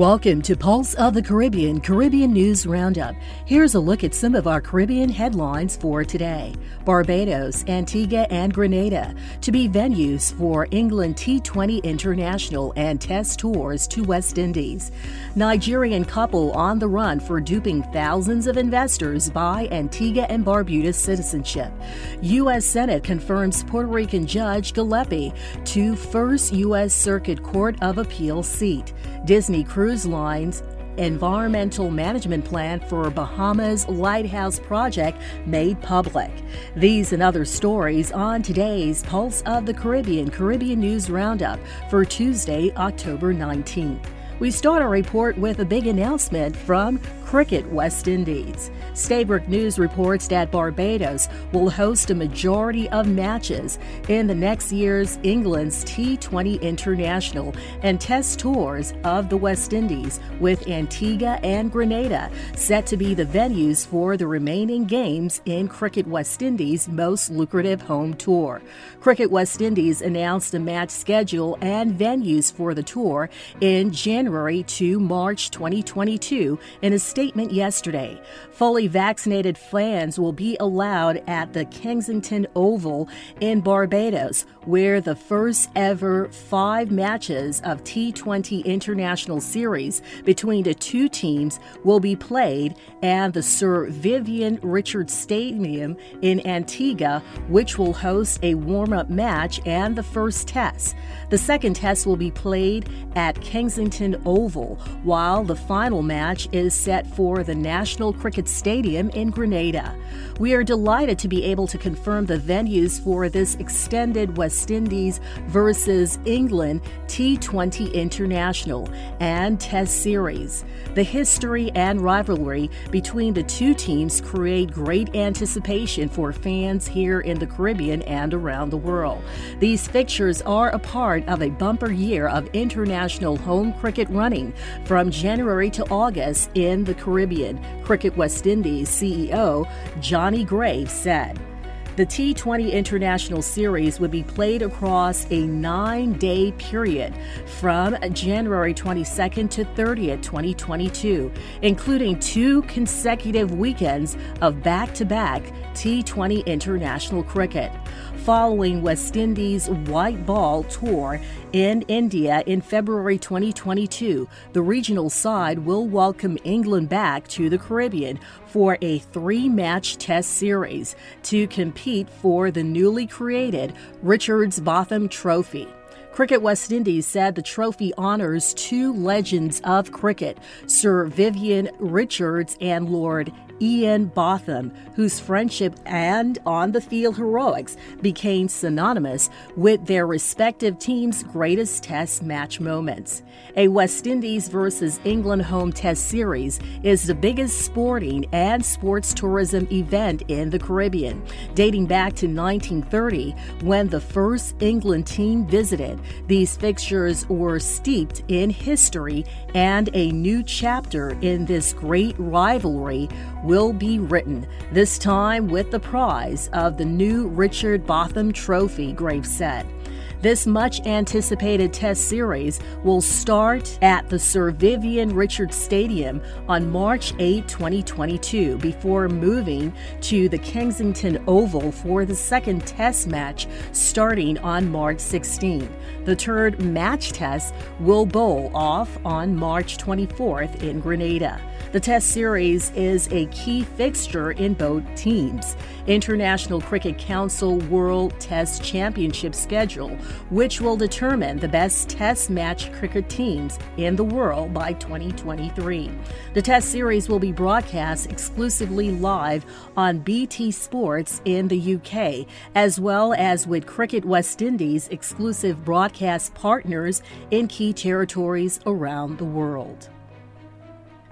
Welcome to Pulse of the Caribbean Caribbean News Roundup. Here's a look at some of our Caribbean headlines for today. Barbados, Antigua, and Grenada to be venues for England T20 International and Test tours to West Indies. Nigerian couple on the run for duping thousands of investors by Antigua and Barbuda citizenship. U.S. Senate confirms Puerto Rican Judge Gelpi to first U.S. Circuit Court of Appeal seat. Disney Cruise Lines environmental management plan for Bahamas Lighthouse Project made public. These and other stories on today's Pulse of the Caribbean Caribbean News Roundup for Tuesday, October 19th. We start our report with a big announcement from Cricket West Indies. Stabroek News reports that Barbados will host a majority of matches in the next year's England's T20 International and Test tours of the West Indies, with Antigua and Grenada set to be the venues for the remaining games in Cricket West Indies' most lucrative home tour. Cricket West Indies announced a match schedule and venues for the tour in January to March 2022 in a statement yesterday. Fully vaccinated fans will be allowed at the Kensington Oval in Barbados, where the first ever five matches of T20 International Series between the two teams will be played, and the Sir Vivian Richards Stadium in Antigua, which will host a warm up match and the first test. The second test will be played at Kensington Oval, while the final match is set for the National Cricket Stadium in Grenada. We are delighted to be able to confirm the venues for this extended West Indies versus England T20 International and Test Series. The history and rivalry between the two teams create great anticipation for fans here in the Caribbean and around the world. These fixtures are a part of a bumper year of international home cricket running from January to August in the Caribbean. Cricket West Indies CEO Johnny Graves said. The T20 International Series would be played across a nine day period from January 22nd to 30th, 2022, including two consecutive weekends of back to back T20 international cricket. Following West Indies' white ball tour in India in February 2022, the regional side will welcome England back to the Caribbean for a three match test series to compete for the newly created Richards Botham Trophy. Cricket West Indies said the trophy honors two legends of cricket, Sir Vivian Richards and Lord Ian Botham, whose friendship and on the field heroics became synonymous with their respective teams' greatest test match moments. A West Indies versus England home test series is the biggest sporting and sports tourism event in the Caribbean, dating back to 1930 when the first England team visited. These fixtures were steeped in history and a new chapter in this great rivalry will be written, this time with the prize of the new Richard Botham Trophy, Graves said. This much anticipated test series will start at the Sir Vivian Richards Stadium on March 8, 2022, before moving to the Kensington Oval for the second test match starting on March 16. The third match test will bowl off on March 24th in Grenada. The Test Series is a key fixture in both teams. International Cricket Council World Test Championship schedule, which will determine the best Test match cricket teams in the world by 2023. The Test Series will be broadcast exclusively live on BT Sports in the UK, as well as with Cricket West Indies exclusive broadcast partners in key territories around the world.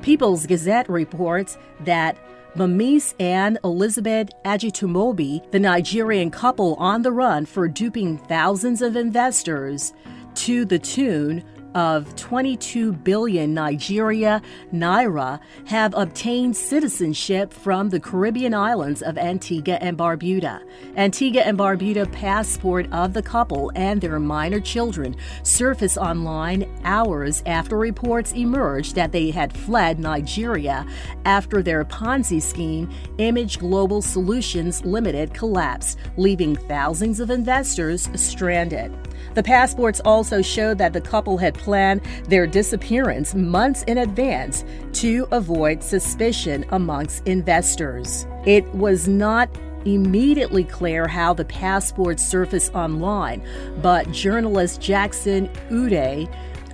People's Gazette reports that Mamise and Elizabeth Ajitumobi, the Nigerian couple on the run for duping thousands of investors. To the tune of 22 billion Nigeria naira have obtained citizenship from the Caribbean islands of Antigua and Barbuda. Antigua and Barbuda passport of the couple and their minor children surface online hours after reports emerged that they had fled Nigeria after their Ponzi scheme, Image Global Solutions Limited, collapsed, leaving thousands of investors stranded. The passports also showed that the couple had planned their disappearance months in advance to avoid suspicion amongst investors. It was not immediately clear how the passports surfaced online, but journalist Jackson Ude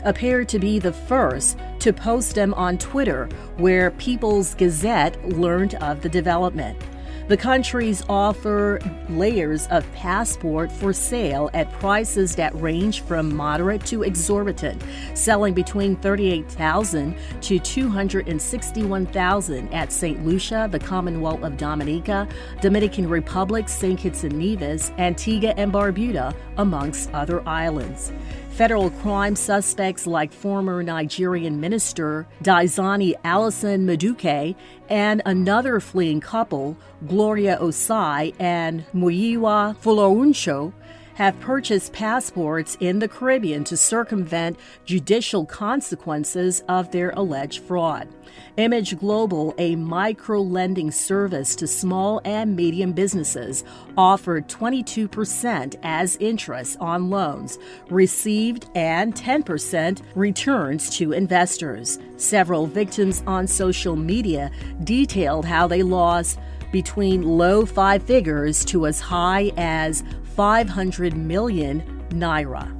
appeared to be the first to post them on Twitter, where People's Gazette learned of the development. The countries offer layers of passport for sale at prices that range from moderate to exorbitant, selling between 38,000 to 261,000 at St. Lucia, the Commonwealth of Dominica, Dominican Republic, St. Kitts and Nevis, Antigua and Barbuda, amongst other islands. Federal crime suspects like former Nigerian minister Diezani Alison Madueke and another fleeing couple, Gloria Osai and Muyiwa Folorunsho, have purchased passports in the Caribbean to circumvent judicial consequences of their alleged fraud. Image Global, a micro lending service to small and medium businesses, offered 22% as interest on loans received and 10% returns to investors. Several victims on social media detailed how they lost between low five figures to as high as 500 million naira.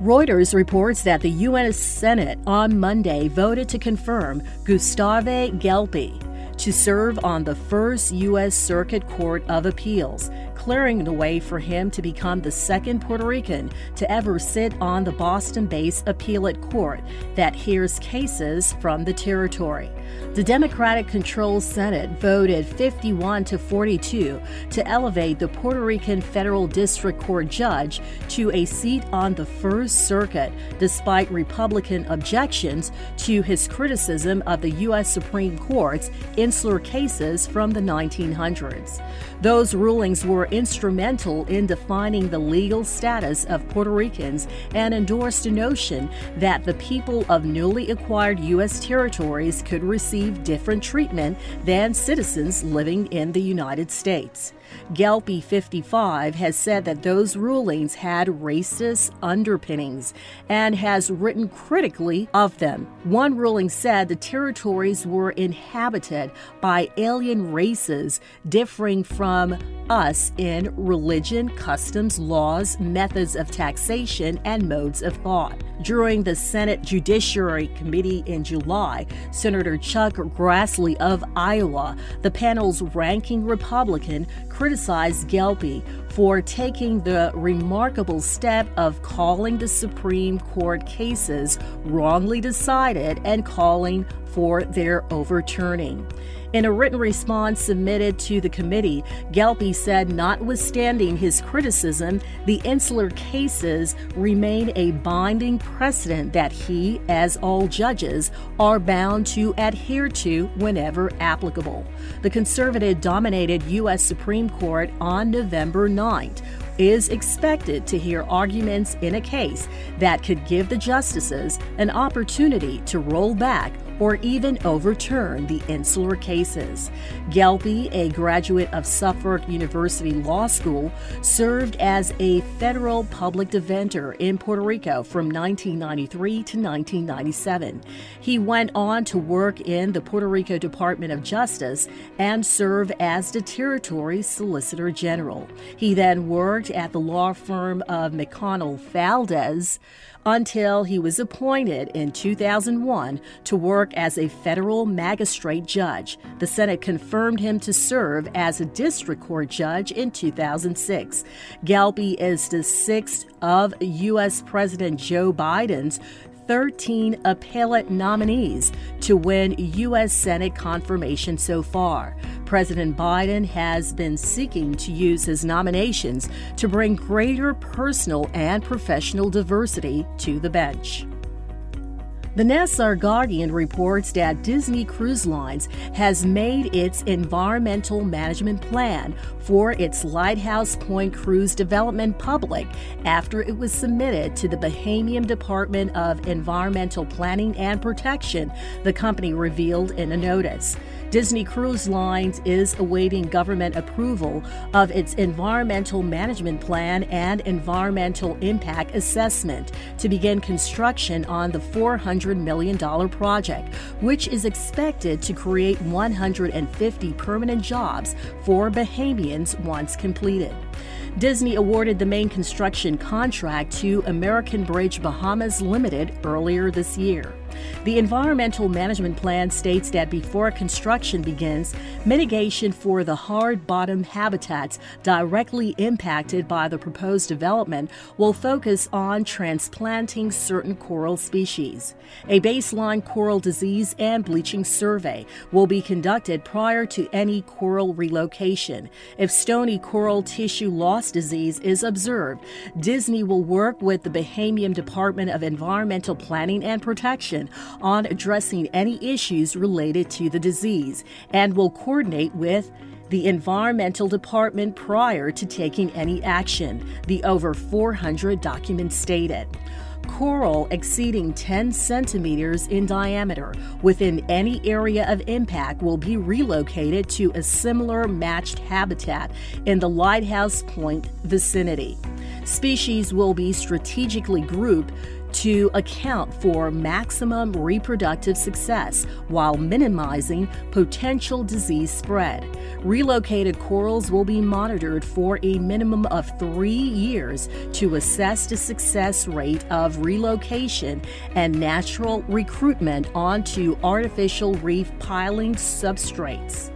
Reuters reports that the U.S. Senate on Monday voted to confirm Gustave Gelpi to serve on the first U.S. Circuit Court of Appeals, clearing the way for him to become the second Puerto Rican to ever sit on the Boston based appellate court that hears cases from the territory. The Democratic controlled Senate voted 51 to 42 to elevate the Puerto Rican federal district court judge to a seat on the First Circuit, despite Republican objections to his criticism of the U.S. Supreme Court's insular cases from the 1900s. Those rulings were instrumental in defining the legal status of Puerto Ricans and endorsed a notion that the people of newly acquired U.S. territories could receive different treatment than citizens living in the United States. Gelpi 55 has said that those rulings had racist underpinnings and has written critically of them. One ruling said the territories were inhabited by alien races differing from us in religion, customs, laws, methods of taxation, and modes of thought. During the Senate Judiciary Committee in July, Senator Chuck Grassley of Iowa, the panel's ranking Republican, criticized Gelpi for taking the remarkable step of calling the Supreme Court cases wrongly decided and calling for their overturning. In a written response submitted to the committee, Gelpi said, notwithstanding his criticism, the insular cases remain a binding precedent that he, as all judges, are bound to adhere to whenever applicable. The conservative dominated U.S. Supreme Court on November 9th is expected to hear arguments in a case that could give the justices an opportunity to roll back or even overturn the insular cases. Gelpi, a graduate of Suffolk University Law School, served as a federal public defender in Puerto Rico from 1993 to 1997. He went on to work in the Puerto Rico Department of Justice and serve as the territory's Solicitor General. He then worked at the law firm of McConnell Valdés until he was appointed in 2001 to work as a federal magistrate judge. The Senate confirmed him to serve as a district court judge in 2006. Gelpi is the sixth of U.S. President Joe Biden's 13 appellate nominees to win U.S. Senate confirmation so far. President Biden has been seeking to use his nominations to bring greater personal and professional diversity to the bench. The Nassau Guardian reports that Disney Cruise Lines has made its environmental management plan for its Lighthouse Point cruise development public after it was submitted to the Bahamian Department of Environmental Planning and Protection, the company revealed in a notice. Disney Cruise Lines is awaiting government approval of its environmental management plan and environmental impact assessment to begin construction on the $400 million project, which is expected to create 150 permanent jobs for Bahamians once completed. Disney awarded the main construction contract to American Bridge Bahamas Limited earlier this year. The environmental management plan states that before construction begins, mitigation for the hard bottom habitats directly impacted by the proposed development will focus on transplanting certain coral species. A baseline coral disease and bleaching survey will be conducted prior to any coral relocation. If stony coral tissue loss disease is observed, Disney will work with the Bahamian Department of Environmental Planning and Protection on addressing any issues related to the disease and will coordinate with the Environmental Department prior to taking any action, the over 400 documents stated. Coral exceeding 10 centimeters in diameter within any area of impact will be relocated to a similar matched habitat in the Lighthouse Point vicinity. Species will be strategically grouped to account for maximum reproductive success while minimizing potential disease spread. Relocated corals will be monitored for a minimum of three years to assess the success rate of relocation and natural recruitment onto artificial reef piling substrates.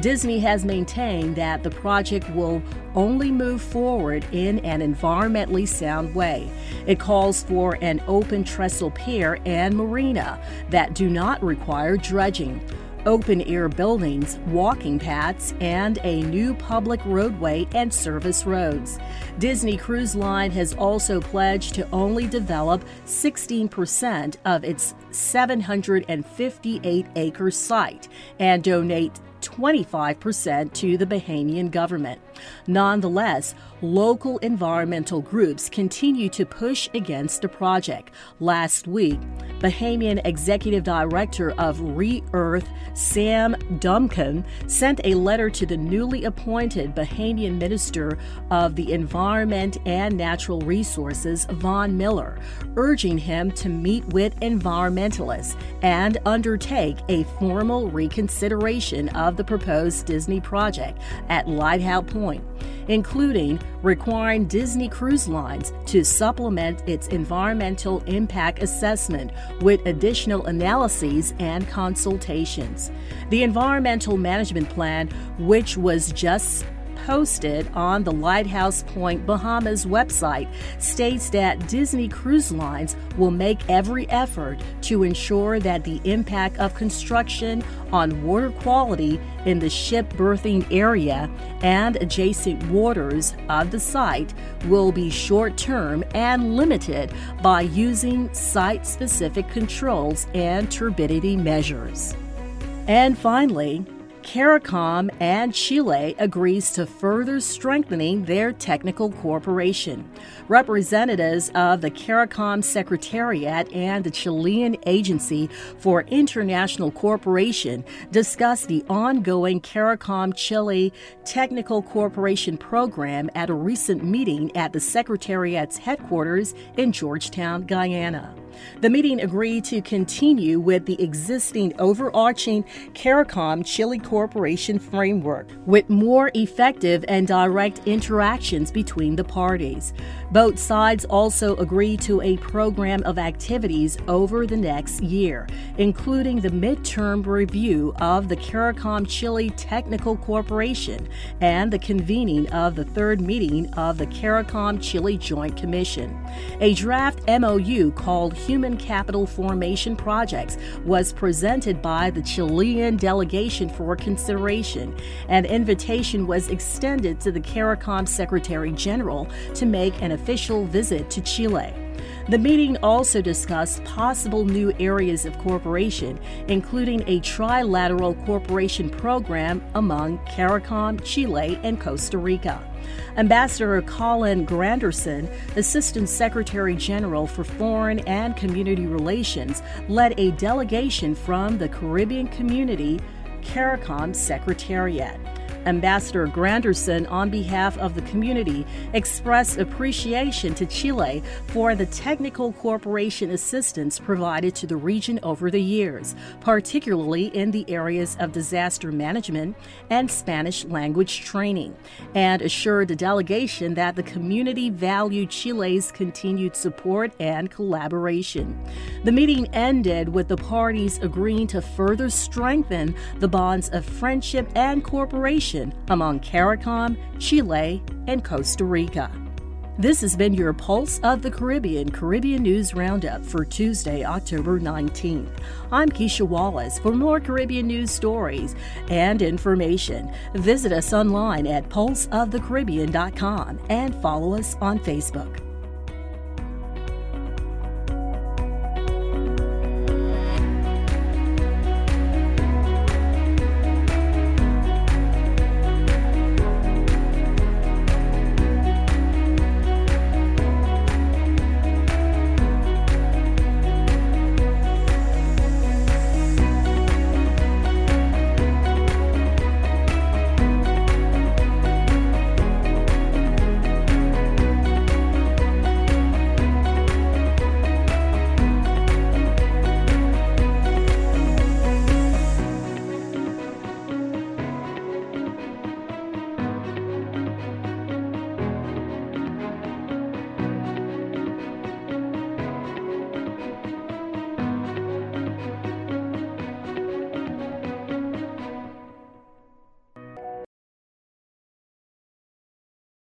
Disney has maintained that the project will only move forward in an environmentally sound way. It calls for an open trestle pier and marina that do not require dredging open air buildings, walking paths, and a new public roadway and service roads. Disney Cruise Line has also pledged to only develop 16% of its 758 acre site and donate 25% to the Bahamian government. Nonetheless, local environmental groups continue to push against the project. Last week, Bahamian Executive Director of Re-Earth, Sam Duncan, sent a letter to the newly appointed Bahamian Minister of the Environment and Natural Resources, Vaughn Miller, urging him to meet with environmentalists and undertake a formal reconsideration of the proposed Disney project at Lighthouse Point, including requiring Disney Cruise Lines to supplement its environmental impact assessment with additional analyses and consultations. The Environmental Management Plan, which was just posted on the Lighthouse Point Bahamas website states that Disney Cruise Lines will make every effort to ensure that the impact of construction on water quality in the ship berthing area and adjacent waters of the site will be short term and limited by using site specific controls and turbidity measures. And finally, CARICOM and Chile agrees to further strengthening their technical cooperation. Representatives of the CARICOM Secretariat and the Chilean Agency for International Cooperation discussed the ongoing CARICOM Chile Technical Cooperation Program at a recent meeting at the Secretariat's headquarters in Georgetown, Guyana. The meeting agreed to continue with the existing overarching CARICOM Chile Cooperation framework with more effective and direct interactions between the parties. Both sides also agreed to a program of activities over the next year, including the midterm review of the CARICOM Chile Technical Cooperation and the convening of the third meeting of the CARICOM Chile Joint Commission. A draft MOU called human capital formation projects was presented by the Chilean delegation for consideration. An invitation was extended to the CARICOM Secretary General to make an official visit to Chile. The meeting also discussed possible new areas of cooperation, including a trilateral cooperation program among CARICOM, Chile, and Costa Rica. Ambassador Colin Granderson, Assistant Secretary General for Foreign and Community Relations, led a delegation from the Caribbean Community CARICOM Secretariat. Ambassador Granderson, on behalf of the community, expressed appreciation to Chile for the technical cooperation assistance provided to the region over the years, particularly in the areas of disaster management and Spanish language training, and assured the delegation that the community valued Chile's continued support and collaboration. The meeting ended with the parties agreeing to further strengthen the bonds of friendship and cooperation among CARICOM, Chile, and Costa Rica. This has been your Pulse of the Caribbean Caribbean News Roundup for Tuesday, October 19th. I'm Keisha Wallace. For more Caribbean news stories and information, visit us online at pulseofthecaribbean.com and follow us on Facebook.